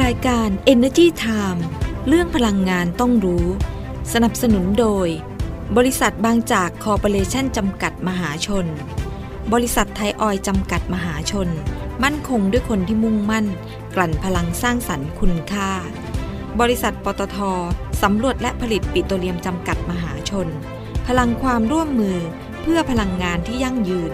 รายการ Energy Time เรื่องพลังงานต้องรู้ สนับสนุนโดย บริษัทบางจากคอร์ปอเรชันจำกัดมหาชน บริษัทไทยออยจำกัดมหาชน มั่นคงด้วยคนที่มุ่งมั่น กลั่นพลังสร้างสรรค์คุณค่า บริษัทปตทสำรวจและผลิตปิโตรเลียมจำกัดมหาชน พลังความร่วมมือเพื่อพลังงานที่ยั่งยืน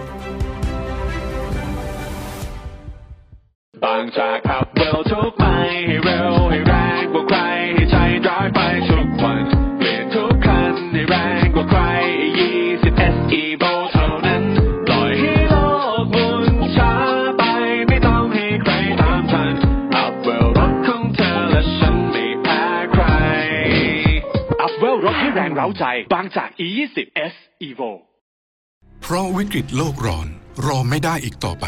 บางจากขับเร็วทุก ให้เร็วให้แรงกว่าใครให้ใจร้ายไปทุกวันเปลี่ยนทุกคันให้แรงกว่าใคร20 SE v o เท่านั้นปล่อยให้โลกหมุนช้าไปไม่ต้องให้ใครตามทันอัพเวลรถของเธอและฉันไม่แพ้ใครอัพเวลรถให้แรงเร้าใจบางจาก E20 S Evo เพราะวิกฤตโลกร้อนรอไม่ได้อีกต่อไป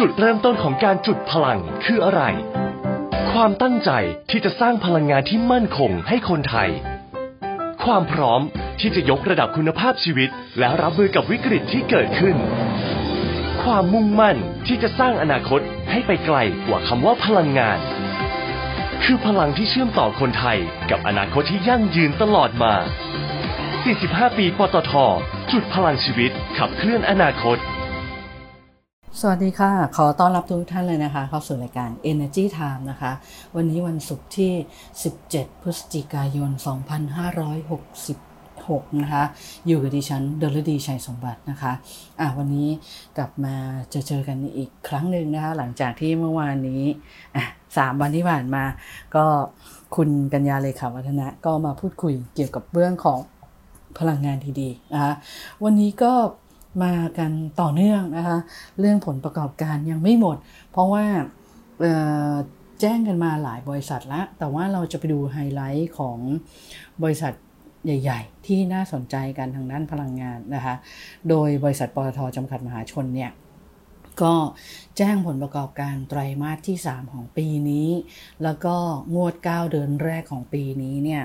จุดเริ่มต้นของการจุดพลังคืออะไร ความตั้งใจที่จะสร้างพลังงานที่มั่นคงให้คนไทย ความพร้อมที่จะยกระดับคุณภาพชีวิต และรับมือกับวิกฤตที่เกิดขึ้น ความมุ่งมั่นที่จะสร้างอนาคตให้ไปไกลกว่าคำว่าพลังงาน คือพลังที่เชื่อมต่อคนไทยกับอนาคตที่ยั่งยืนตลอดมา 45 ปีปตท จุดพลังชีวิตขับเคลื่อนอนาคต สวัสดีค่ะ ขอต้อนรับทุกท่านเลยนะคะ เข้าสู่รายการ Energy Time นะคะ วันนี้วันศุกร์ที่ 17 พฤศจิกายน 2566 นะคะ อยู่กับดิฉันเดลดีชัยสมบัตินะคะ อะวันนี้กลับมาเจอเจอกันอีกครั้งหนึ่งนะคะ หลังจากที่เมื่อวานนี้อะสามวันที่ผ่านมา ก็คุณกัญญาเลขาวัฒนะก็มาพูดคุยเกี่ยวกับเรื่องของพลังงานดีๆนะคะวันนี้ก็ มากันต่อเนื่องนะคะ เรื่องผลประกอบการยังไม่หมด เพราะว่าแจ้งกันมาหลายบริษัทล้วแต่ว่าเราจะไปดูไฮไลท์ของบริษัทใหญ่ ๆ ที่น่าสนใจกันทางด้านพลังงานนะคะ โดยบริษัทปตทจำกัดมหาชนเนี่ยก็แจ้งผลประกอบการไตรมาสที่ 3 ของปีนี้ แล้วก็งวด 9 เดือนแรกของปีนี้เนี่ย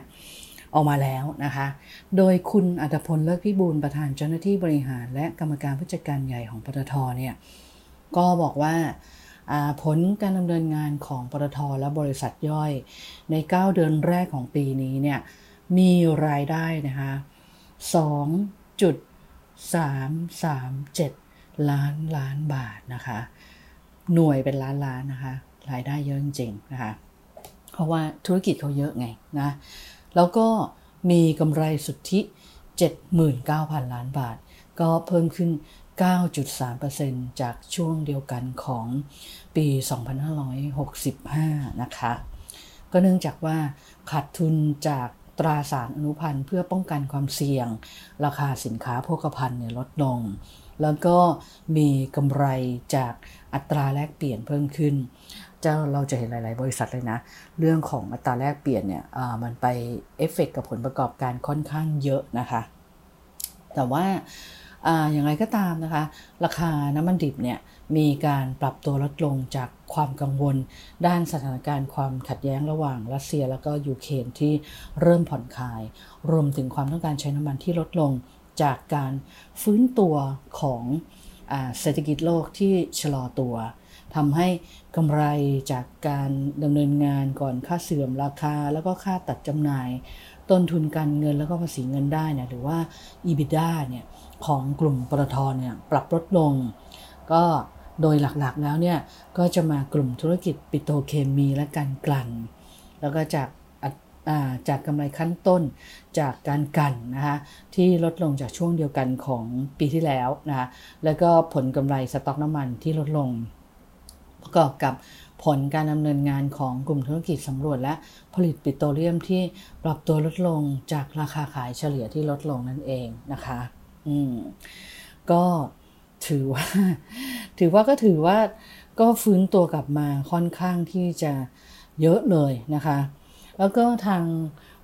ออกมาแล้วนะคะ โดยคุณอัตพลเลิศพิบูลประธานเจ้าหน้าที่บริหาร และกรรมการผู้จัดการใหญ่ของปตทเนี่ยก็บอกว่าผลการดำเนินงานของปตทและบริษัทย่อย ใน 9 เดือนแรกของปีนี้เนี่ยมีรายได้นะคะ2.337 ล้านล้านบาทนะคะ หน่วยเป็นล้านล้านนะคะ รายได้เยอะจริงๆนะคะ เพราะว่าธุรกิจเขาเยอะไงนะ แล้วก็มีกำไรสุทธิ 79,000 ล้านบาท ก็เพิ่มขึ้น 9.3%จากช่วงเดียวกันของปี 2565 นะคะ ก็เนื่องจากว่าขาดทุนจากตราสารอนุพันธ์เพื่อป้องกันความเสี่ยง ราคาสินค้าโภคภัณฑ์เนี่ยลดลง แล้วก็มีกำไรจากอัตราแลกเปลี่ยนเพิ่มขึ้น จ้าเราจะเห็นหลาย ๆ บริษัทเลยนะ เรื่องของอัตราแลกเปลี่ยนเนี่ยมันไปเอฟเฟกกับผลประกอบการค่อนข้างเยอะนะคะ แต่ว่าอย่างไรก็ตามนะคะ ราคาน้ำมันดิบเนี่ยมีการปรับตัวลดลงจากความกังวล ด้านสถานการณ์ความขัดแย้งระหว่างรัสเซียแล้วก็ยูเครนที่เริ่มผ่อนคลาย รวมถึงความต้องการใช้น้ำมันที่ลดลงจากการฟื้นตัวของอเศรษฐกิจโลกที่ชะลอตัว ทำให้กำไรจากการดำเนินงานก่อนค่าเสื่อมราคา แล้วก็ค่าตัดจำหน่าย ต้นทุนการเงินแล้วก็ภาษีเงินได้เนี่ยหรือว่า EBITDA เนี่ยของกลุ่มปตทเนี่ยปรับลดลง ก็โดยหลักๆแล้วเนี่ยก็จะมากลุ่มธุรกิจปิโตรเคมีและการกลั่น แล้วก็จากจากกำไรขั้นต้นจากการกลั่นนะคะที่ลดลงจากช่วงเดียวกันของปีที่แล้วนะคะแล้วก็ผลกำไรสต็อกน้ำมันที่ลดลง ประกอบกับผลการดำเนินงานของกลุ่มธุรกิจสำรวจและผลิตปิโตรเลียมที่ปรับตัวลดลงจากราคาขายเฉลี่ยที่ลดลงนั่นเองนะคะ อืม ก็ถือว่า ถือว่าก็ถือว่าก็ฟื้นตัวกลับมาค่อนข้างที่จะเยอะเลยนะคะ แล้วก็ทาง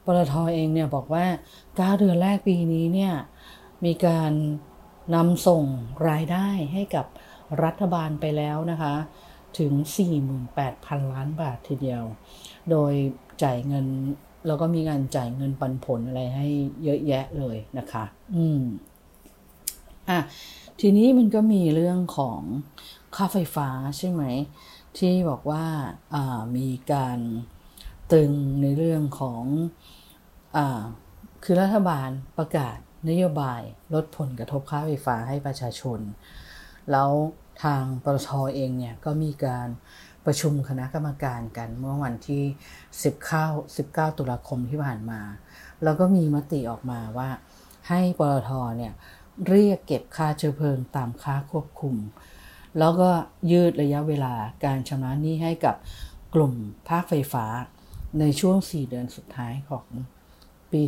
ปตทอเองเนี่ยบอกว่า 9 เดือนแรกปีนี้เนี่ยมีการนำส่งรายได้ให้กับรัฐบาลไปแล้วนะคะ ถึง 48,000 ล้านบาททีเดียว โดยจ่ายเงินแล้วก็มีการจ่ายเงินปันผลอะไรให้เยอะแยะเลยนะคะ อืม อะ ทีนี้มันก็มีเรื่องของค่าไฟฟ้าใช่ไหม ที่บอกว่าามีการตึงในเรื่องของอคือรัฐบาลประกาศนโยบายลดผลกระทบค่าไฟฟ้าให้ประชาชน แล้ว ทางปตทเองเนี่ยก็มีการประชุมคณะกรรมการกันเมื่อวันที่ 19 19 ตุลาคมที่ผ่านมา แล้วก็มีมติออกมาว่า ให้ปตทเนี่ยเรียกเก็บค่าเชื้อเพลิงตามค่าควบคุม แล้วก็ยืดระยะเวลาการชำระหนี้ให้กับกลุ่มภาคไฟฟ้าในช่วง 4 เดือนสุดท้ายของปี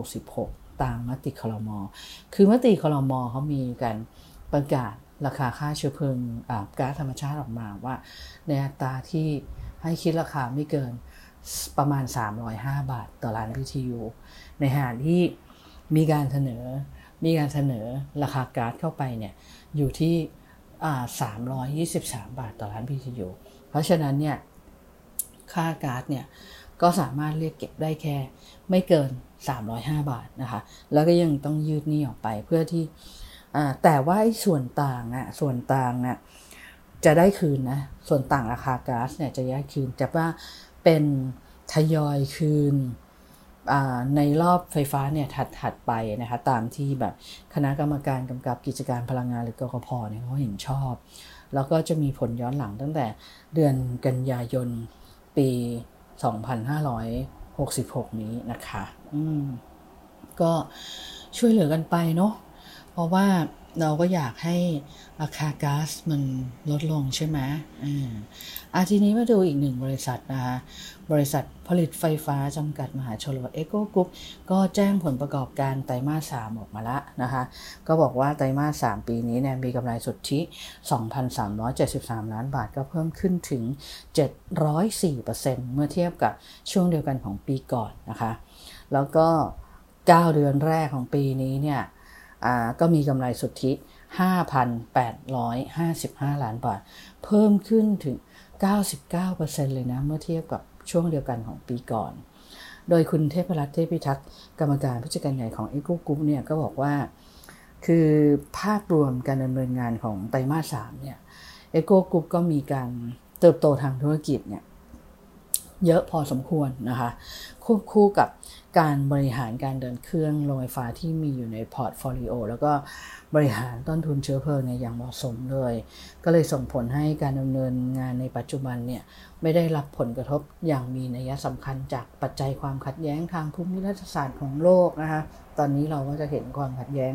2566 ตามมติคลมอคือมติคลมอเขามีการประกาศ ราคาค่าเชื้อเพลิงก๊าซธรรมชาติออกมาว่า ในอัตราที่ให้คิดราคาไม่เกินประมาณ 305 บาทต่อล้าน BTU ในขณะที่มีการเสนอมีการเสนอราคาก๊าซเข้าไปเนี่ยอยู่ที่323 บาทต่อล้าน BTU เพราะฉะนั้นเนี่ยค่าก๊าซเนี่ยก็สามารถเรียกเก็บได้แค่ไม่เกิน 305 บาทนะคะ แล้วก็ยังต้องยืดหนี้ออกไปเพื่อที่ แต่ว่าส่วนต่างอะส่วนต่างอะจะได้คืนนะ ส่วนต่างราคาก๊าซเนี่ยจะแยกคืนแต่ว่าเป็นทยอยคืนในรอบไฟฟ้าเนี่ยถัดๆไปนะคะตามที่แบบคณะกรรมการกำกับกิจการพลังงานหรือกกพเนี่ยเขาเห็นชอบ แล้วก็จะมีผลย้อนหลังตั้งแต่เดือนกันยายนปี 2566 นี้นะคะ อืม ก็ช่วยเหลือกันไปเนาะ ราะว่าเราก็อยากให้ราคาก๊าซมันลดลงใช่ไหมอ่าทีนี้มาดูอีกหนึ่งบริษัทนะคะ บริษัทผลิตไฟฟ้าจำกัดมหาชนหรือเอโกกรุ๊ปก็แจ้งผลประกอบการไตรมาส 3 ออกมาล้วนะคะ ก็บอกว่าไตรมาส 3 ปีนี้เนี่ยมีกำไรสุทธิ 2,373 ล้านบาทก็เพิ่มขึ้นถึง 704%เมื่อเทียบกับช่วงเดียวกันของปีก่อนนะคะ แล้วก็ 9 เดือนแรกของปีนี้เนี่ย ก็มีกำไรสุทธิ 5,855 ล้านบาท เพิ่มขึ้นถึง 99%เลยนะ เมื่อเทียบกับช่วงเดียวกันของปีก่อน โดยคุณเทพรัตน์เทพิทักษ์กรรมการผู้จัดการใหญ่ของเอ o ก Group เนี่ยก็บอกว่า คือภาพรวมการดำเนินงานของไตรมาส3เนี่ยเอ o ก Group ก็มีการเติบโตทางธุรกิจเนี่ยเยอะพอสมควรนะคะควบคู่กับ การบริหารการเดินเครื่องโรงไฟฟ้าที่มีอยู่ใน portfolio แล้วก็บริหารต้นทุนเชื้อเพลิงในอย่างเหมาะสมเลย ก็เลยส่งผลให้การดำเนินงานในปัจจุบันเนี่ยไม่ได้รับผลกระทบอย่างมีนัยสำคัญจากปัจจัยความขัดแย้งทางภูมิรัฐศาสตร์ของโลกนะคะตอนนี้เราก็จะเห็นความขัดแย้ง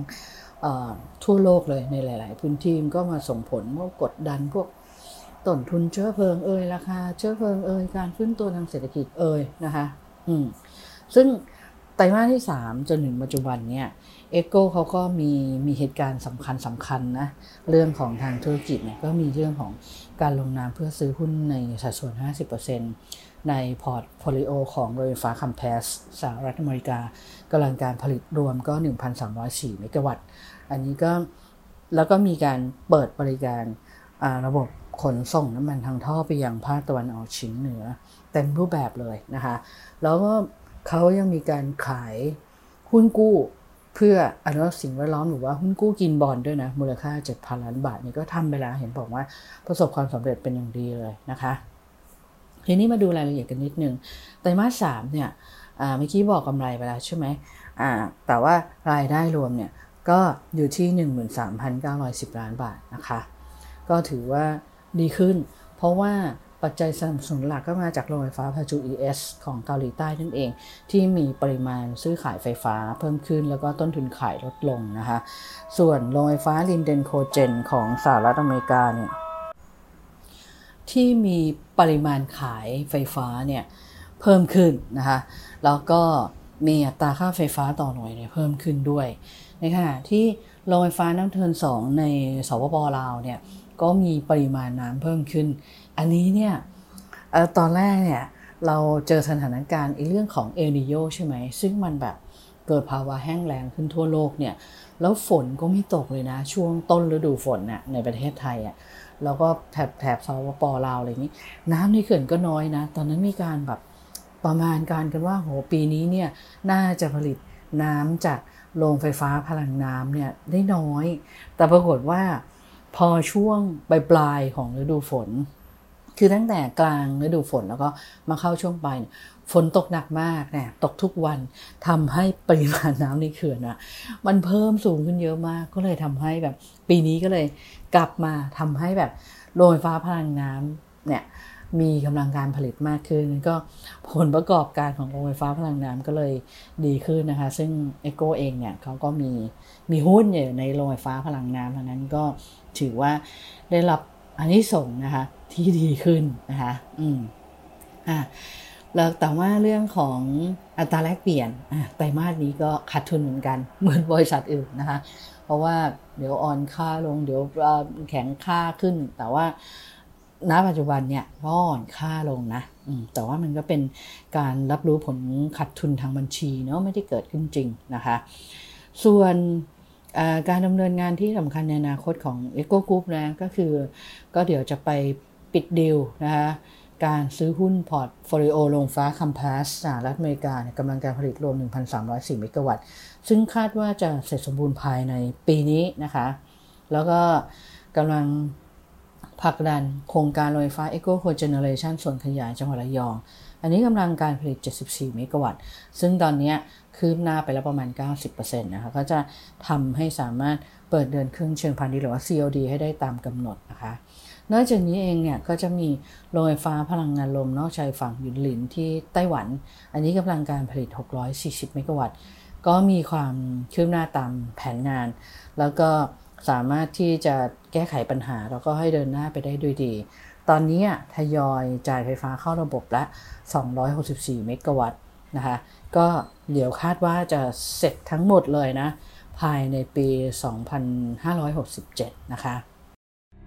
ทั่วโลกเลยในหลาย ๆ พื้นที่ก็มาส่งผลว่ากดดันพวกต้นทุนเชื้อเพลิงเอ่ยราคาเชื้อเพลิงเอ่ยการฟื้นตัวทางเศรษฐกิจเอ่ยนะคะ อืม ซึ่งไตรมาสที่ 3 จนถึงปัจจุบันเนี่ย EGCO เขาก็มีมีเหตุการณ์สำคัญสำคัญนะ เรื่องของทางธุรกิจเนี่ยก็มีเรื่องของการลงนามเพื่อซื้อหุ้นในสัดส่วน 50%ใน portfolio ของโรงไฟฟ้า Compass สหรัฐอเมริกากำลังการผลิตรวมก็ 1,304 เมกะวัตต์ อันนี้ก็แล้วก็มีการเปิดบริการระบบขนส่งน้ำมันทางท่อไปยังภาคตะวันออกเฉียงเหนือ เต็มรูปแบบเลยนะคะ แล้วก็ เขายังมีการขายหุ้นกู้เพื่ออนุรักษ์สิ่งแวดล้อมหรือว่าหุ้นกู้กินบอลด้วยนะ มูลค่า 7,000 ล้านบาทนี่ก็ทำไปแล้วเห็นบอกว่าประสบความสำเร็จเป็นอย่างดีเลยนะคะทีนี้มาดูรายละเอียดกันนิดนึงไตรมาสสามเนี่ยเมื่อกี้บอกกำไรไปแล้วใช่ไหมแต่ว่ารายได้รวมเนี่ยก็อยู่ที่ 13,910 ล้านบาทนะคะ ก็ถือว่าดีขึ้น เพราะว่า ปัจจัยสนับสนุนหลักก็มาจากโรงไฟฟ้าพาจู ES ของเกาหลีใต้นั่นเอง ที่มีปริมาณซื้อขายไฟฟ้าเพิ่มขึ้นแล้วก็ต้นทุนขายลดลงนะคะ ส่วนโรงไฟฟ้าลินเดนโคเจนของสหรัฐอเมริกาเนี่ยที่มีปริมาณขายไฟฟ้าเนี่ยเพิ่มขึ้นนะคะแล้วก็มีอัตราค่าไฟฟ้าต่อหน่วยเนี่ยเพิ่มขึ้นด้วยในขณะที่โรงไฟฟ้าน้ำเทินสองในสปปลาวเนี่ยก็มีปริมาณน้ำเพิ่มขึ้น อันนี้เนี่ยอตอนแรกเนี่ยเราเจอสถานการณ์ในเรื่องของเอลนิโยใช่ไหม ซึ่งมันแบบเกิดภาวะแห้งแล้งขึ้นทั่วโลกเนี่ย แล้วฝนก็ไม่ตกเลยนะ ช่วงต้นฤดูฝนน่ะในประเทศไทยอะแล้วก็แถบแถบสปปลาวอะไรนี้ น้ำในเขื่อนก็น้อยนะ ตอนนั้นมีการแบบประมาณการกันว่าโหปีนี้เนี่ยน่าจะผลิตน้ำจากโรงไฟฟ้าพลังน้ำเนี่ยได้น้อย แต่ปรากฏว่าพอช่วงปลายปลายของฤดูฝน คือตั้งแต่กลางฤดูฝนแล้วก็มาเข้าช่วงปลายฝนตกหนักมากเนี่ยตกทุกวันทำให้ปริมาณน้ำในเขื่อนอะมันเพิ่มสูงขึ้นเยอะมาก ก็เลยทำให้แบบ ปีนี้ก็เลยกลับมาทำให้แบบโรงไฟฟ้าพลังน้ำเนี่ยมีกำลังการผลิตมากขึ้น ก็ผลประกอบการของโรงไฟฟ้าพลังน้ำก็เลยดีขึ้นนะคะ ซึ่งเอโกเองเนี่ยเขาก็มีมีหุ้นอยู่ในโรงไฟฟ้าพลังน้ำดังนั้นก็ถือว่าได้รับอันนี้ส่งนะคะ ที่ดีขึ้นนะคะอืมอ่าแล้วแต่ว่าเรื่องของอัตราแลกเปลี่ยนไตรมาสนี้ก็ขาดทุนเหมือนกัน เหมือนบริษัทอื่นนะคะ เพราะว่าเดี๋ยวอ่อนค่าลง เดี๋ยวแข็งค่าขึ้น แต่ว่าณปัจจุบันเนี่ยอ่อนค่าลงนะแต่ว่ามันก็เป็นการรับรู้ผลขาดทุนทางบัญชีเนาะไม่ได้เกิดขึ้นจริงนะคะ ส่วนการดำเนินงานที่สำคัญในอนาคตของ e c o Group นะก็คือก็เดี๋ยวจะไป ปิดดีลนะคะการซื้อหุ้น portfolio โรงไฟฟ้า Compass สหรัฐอเมริกาเนี่ยกำลังการผลิตรวม 1,304 เมกะวัตต์ ซึ่งคาดว่าจะเสร็จสมบูรณ์ภายในปีนี้นะคะ แล้วก็กำลังผลักดันโครงการโรงไฟฟ้า EGCO Cogeneration ส่วนขยายจังหวัดระยอง อันนี้กำลังการผลิต 74 เมกะวัตต์ ซึ่งตอนนี้คืบหน้าไปแล้วประมาณ 90%นะคะ ก็จะทำให้สามารถเปิดเดินเครื่องเชิงพาณิชย์หรือว่า COD ให้ได้ตามกำหนดนะคะ นอกจากนี้เองเนี่ยก็จะมีโรงไฟฟ้าพลังงานลมนอกชายฝั่งยุนหลินที่ไต้หวัน อันนี้กำลังการผลิต 640 เมกะวัตต์ ก็มีความคืบหน้าตามแผนงาน แล้วก็สามารถที่จะแก้ไขปัญหา แล้วก็ให้เดินหน้าไปได้ด้วยดี ตอนนี้ทยอยจ่ายไฟฟ้าเข้าระบบละ 264 เมกะวัตต์นะคะ ก็เดี๋ยวคาดว่าจะเสร็จทั้งหมดเลยนะ ภายในปี 2567 นะคะ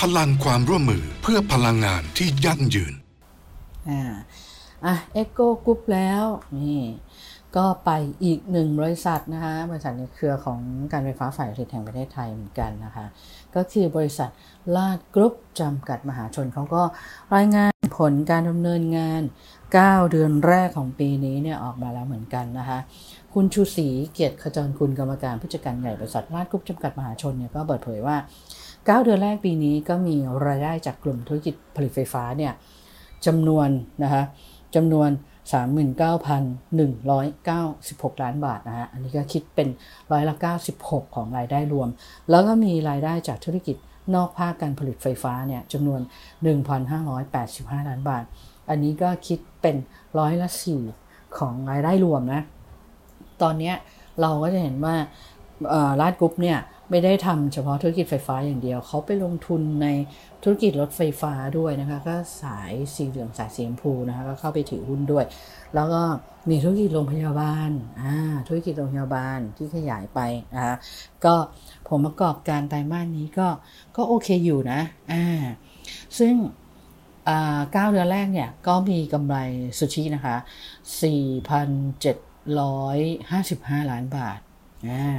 พลังความร่วมมือเพื่อพลังงานที่ยั่งยืน อ่า อะ EGCO Group แล้ว นี่ ก็ไปอีกหนึ่งบริษัทนะคะ บริษัทในเครือของการไฟฟ้าฝ่ายผลิตแห่งประเทศไทยเหมือนกันนะคะ ก็คือบริษัทราชกรุ๊ปจำกัดมหาชนเขาก็รายงานผลการดำเนินงาน 9 เดือนแรกของปีนี้เนี่ยออกมาแล้วเหมือนกันนะคะคุณชูศรีเกียรติขจรคุณกรรมการผู้จัดการใหญ่บริษัทลาดกรุ๊ปจำกัดมหาชนเนี่ยก็เปิดเผยว่า 9 เดือนแรกปีนี้ก็มีรายได้จากกลุ่มธุรกิจผลิตไฟฟ้าเนี่ยจำนวนนะคะจำนวน 39,196 ล้านบาทนะฮะ อันนี้ก็คิดเป็นร้อยละ 96 ของรายได้รวม แล้วก็มีรายได้จากธุรกิจนอกภาคการผลิตไฟฟ้าเนี่ยจำนวน 1,585 ล้านบาท อันนี้ก็คิดเป็นร้อยละ 4 ของรายได้รวมนะ ตอนนี้เราก็จะเห็นว่าลาดกรุ๊ปเนี่ย ไม่ได้ทำเฉพาะธุรกิจไฟฟ้าอย่างเดียว เขาไปลงทุนในธุรกิจรถไฟฟ้าด้วยนะคะ ก็สายสีเหลืองสายสีชมพูนะคะก็เข้าไปถือหุ้นด้วย แล้วก็มีธุรกิจโรงพยาบาลอ่าธุรกิจโรงพยาบาลที่ขยายไปนะคะก็ผมประกอบการไตรมาสนี้ก็ก็โอเคอยู่นะอ่าซึ่งเก้าเดือนแรกเนี่ยก็มีกำไรสุชินะคะ 4,755 ล้านบาทอ่า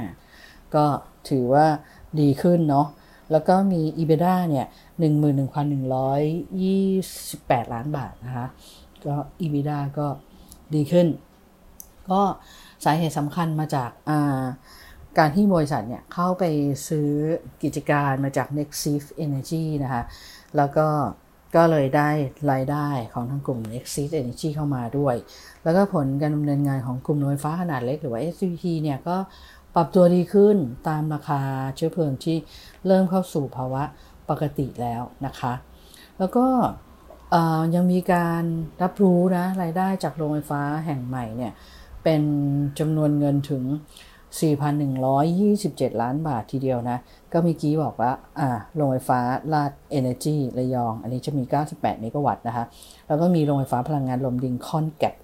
ก็ ถือว่าดีขึ้นเนาะแล้วก็มี EBITDA เนี่ย11,128 ล้านบาทนะคะก็ EBITDA ก็ดีขึ้น ก็สาเหตุสำคัญมาจากาการที่บริษัทเนี่ยเข้าไปซื้อกิจการมาจาก Nexif Energy นะคะแล้วก็ก็เลยได้รายได้ของทางกลุ่ม Nexis Energy เข้ามาด้วย แล้วก็ผลการดำเนินงานของกลุ่มโรงไฟฟ้าขนาดเล็กหรือว่า SVP เนี่ยก็ ปรับตัวดีขึ้นตามราคาเชื้อเพลิงที่เริ่มเข้าสู่ภาวะปกติแล้วนะคะ แล้วก็ยังมีการรับรู้นะรายได้จากโรงไฟฟ้าแห่งใหม่เนี่ยเป็นจำนวนเงินถึง 4,127 ล้านบาททีเดียวนะ ก็มีกี้บอกว่าอ่าโรงไฟฟ้าราชเอ็นเนอร์จีระยอง อันนี้จะมี 98 เมกะวัตต์นะคะ แล้วก็มีโรงไฟฟ้าพลังงานลม Lincoln Gap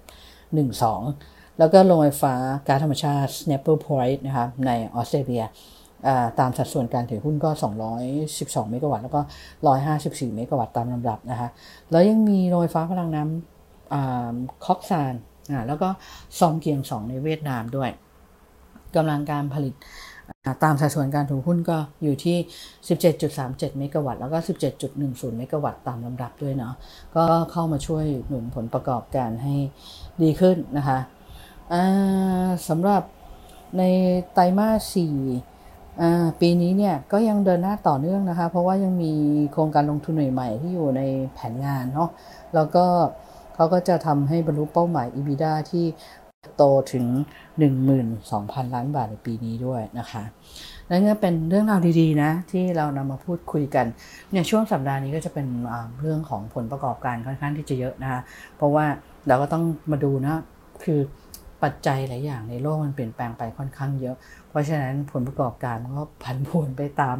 12 แล้วก็โรงไฟฟ้าก๊าซธรรมชาติ Snapper Point นะคะในออสเตรเลียตามสัดส่วนการถือหุ้นก็ 212 เมกะวัตต์แล้วก็ 154 เมกะวัตต์ตามลำดับนะคะแล้วยังมีโรงไฟฟ้าพลังน้ำคอกซานแล้วก็ซองเกียง2ในเวียดนามด้วยกำลังการผลิตตามสัดส่วนการถือหุ้นก็อยู่ที่ 17.37 เมกะวัตต์แล้วก็ 17.10 เมกะวัตต์ตามลำดับด้วยเนาะก็เข้ามาช่วยหนุนผลประกอบการให้ดีขึ้นนะคะ สำหรับในไตรมาส4ปีนี้เนี่ยก็ยังเดินหน้าต่อเนื่องนะคะ เพราะว่ายังมีโครงการลงทุนใหม่ๆที่อยู่ในแผนงานเนาะแล้วก็เขาก็จะทำให้บรรลุเป้าหมาย EBITDA ที่โตถึง 12,000 ล้านบาทในปีนี้ด้วยนะคะนั่นก็เป็นเรื่องราวดีๆนะที่เรานำมาพูดคุยกันเนี่ยช่วงสัปดาห์นี้ก็จะเป็นเรื่องของผลประกอบการค่อนข้างที่จะเยอะนะคะเพราะว่าเราก็ต้องมาดูนะคือ ปัจจัยหลายอย่างในโลกมันเปลี่ยนแปลงไปค่อนข้างเยอะ เพราะฉะนั้นผลประกอบการก็ผันผวนไปตาม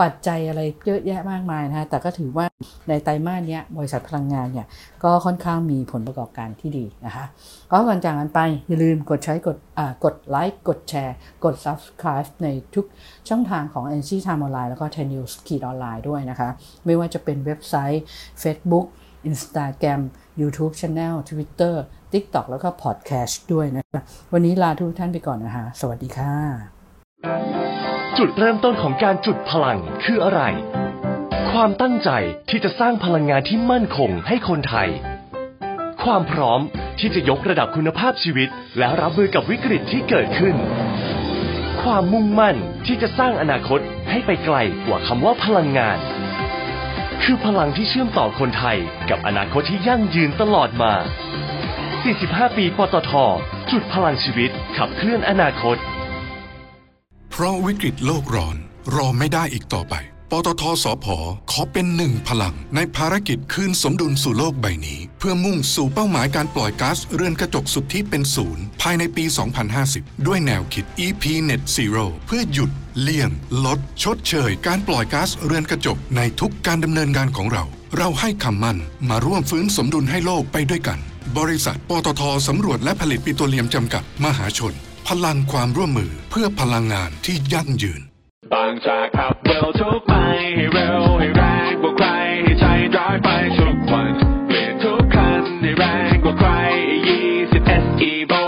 ปัจจัยอะไรเยอะแยะมากมายนะแต่ก็ถือว่าในไตรมาสนี้บริษัทพลังงานเนี่ยก็ค่อนข้างมีผลประกอบการที่ดีนะคะก็ก่อนจากนั้นไปอย่าลืมกดใช้กดกดไลค์กดแชร์ กด subscribe ในทุกช่องทางของ NC Time Online แล้วก็ t e News ขีดออนไลน์ด้วยนะคะ ไม่ว่าจะเป็นเว็บไซต์ Facebook Instagram YouTube Channel Twitter TikTok แล้วก็ Podcast ด้วยนะคะวันนี้ลาทุกท่านไปก่อนนะคะสวัสดีค่ะ จุดเริ่มต้นของการจุดพลังคืออะไร ความตั้งใจที่จะสร้างพลังงานที่มั่นคงให้คนไทย ความพร้อมที่จะยกระดับคุณภาพชีวิต และรับมือกับวิกฤตที่เกิดขึ้น ความมุ่งมั่นที่จะสร้างอนาคตให้ไปไกลกว่าคำว่าพลังงาน คือพลังที่เชื่อมต่อคนไทยกับอนาคตที่ยั่งยืนตลอดมา 45 ปี ปตท จุดพลังชีวิต ขับเคลื่อนอนาคต เพราะวิกฤตโลกร้อน รอไม่ได้อีกต่อไป ปตทสพขอเป็นหนึ่งพลัง ในภารกิจคืนสมดุลสู่โลกใบนี้ เพื่อมุ่งสู่เป้าหมายการปล่อยก๊าซเรือนกระจกสุทธิเป็นศูนย์ภายในปี 2050 ด้วยแนวคิด EP Net Zero เพื่อหยุดเลี่ยง ลด ชดเชย การปล่อยก๊าซเรือนกระจกในทุกการดำเนินงานของเรา เราให้คำมั่นมาร่วมฟื้นสมดุลให้โลกไปด้วยกัน บริษัท ปตทสำรวจและผลิตปิโตรเลียมจำกัดมหาชน พลังความร่วมมือเพื่อพลังงานที่ยั่งยืน บางจากขับเร็วทุกไปให้เร็วให้แรงกว่าใครให้ใช้ดรายไปทุกวันเปลี่ยนทุกคันให้แรงกว่าใคร20 SE v o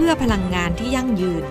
เพื่อพลังงานที่ยั่งยืน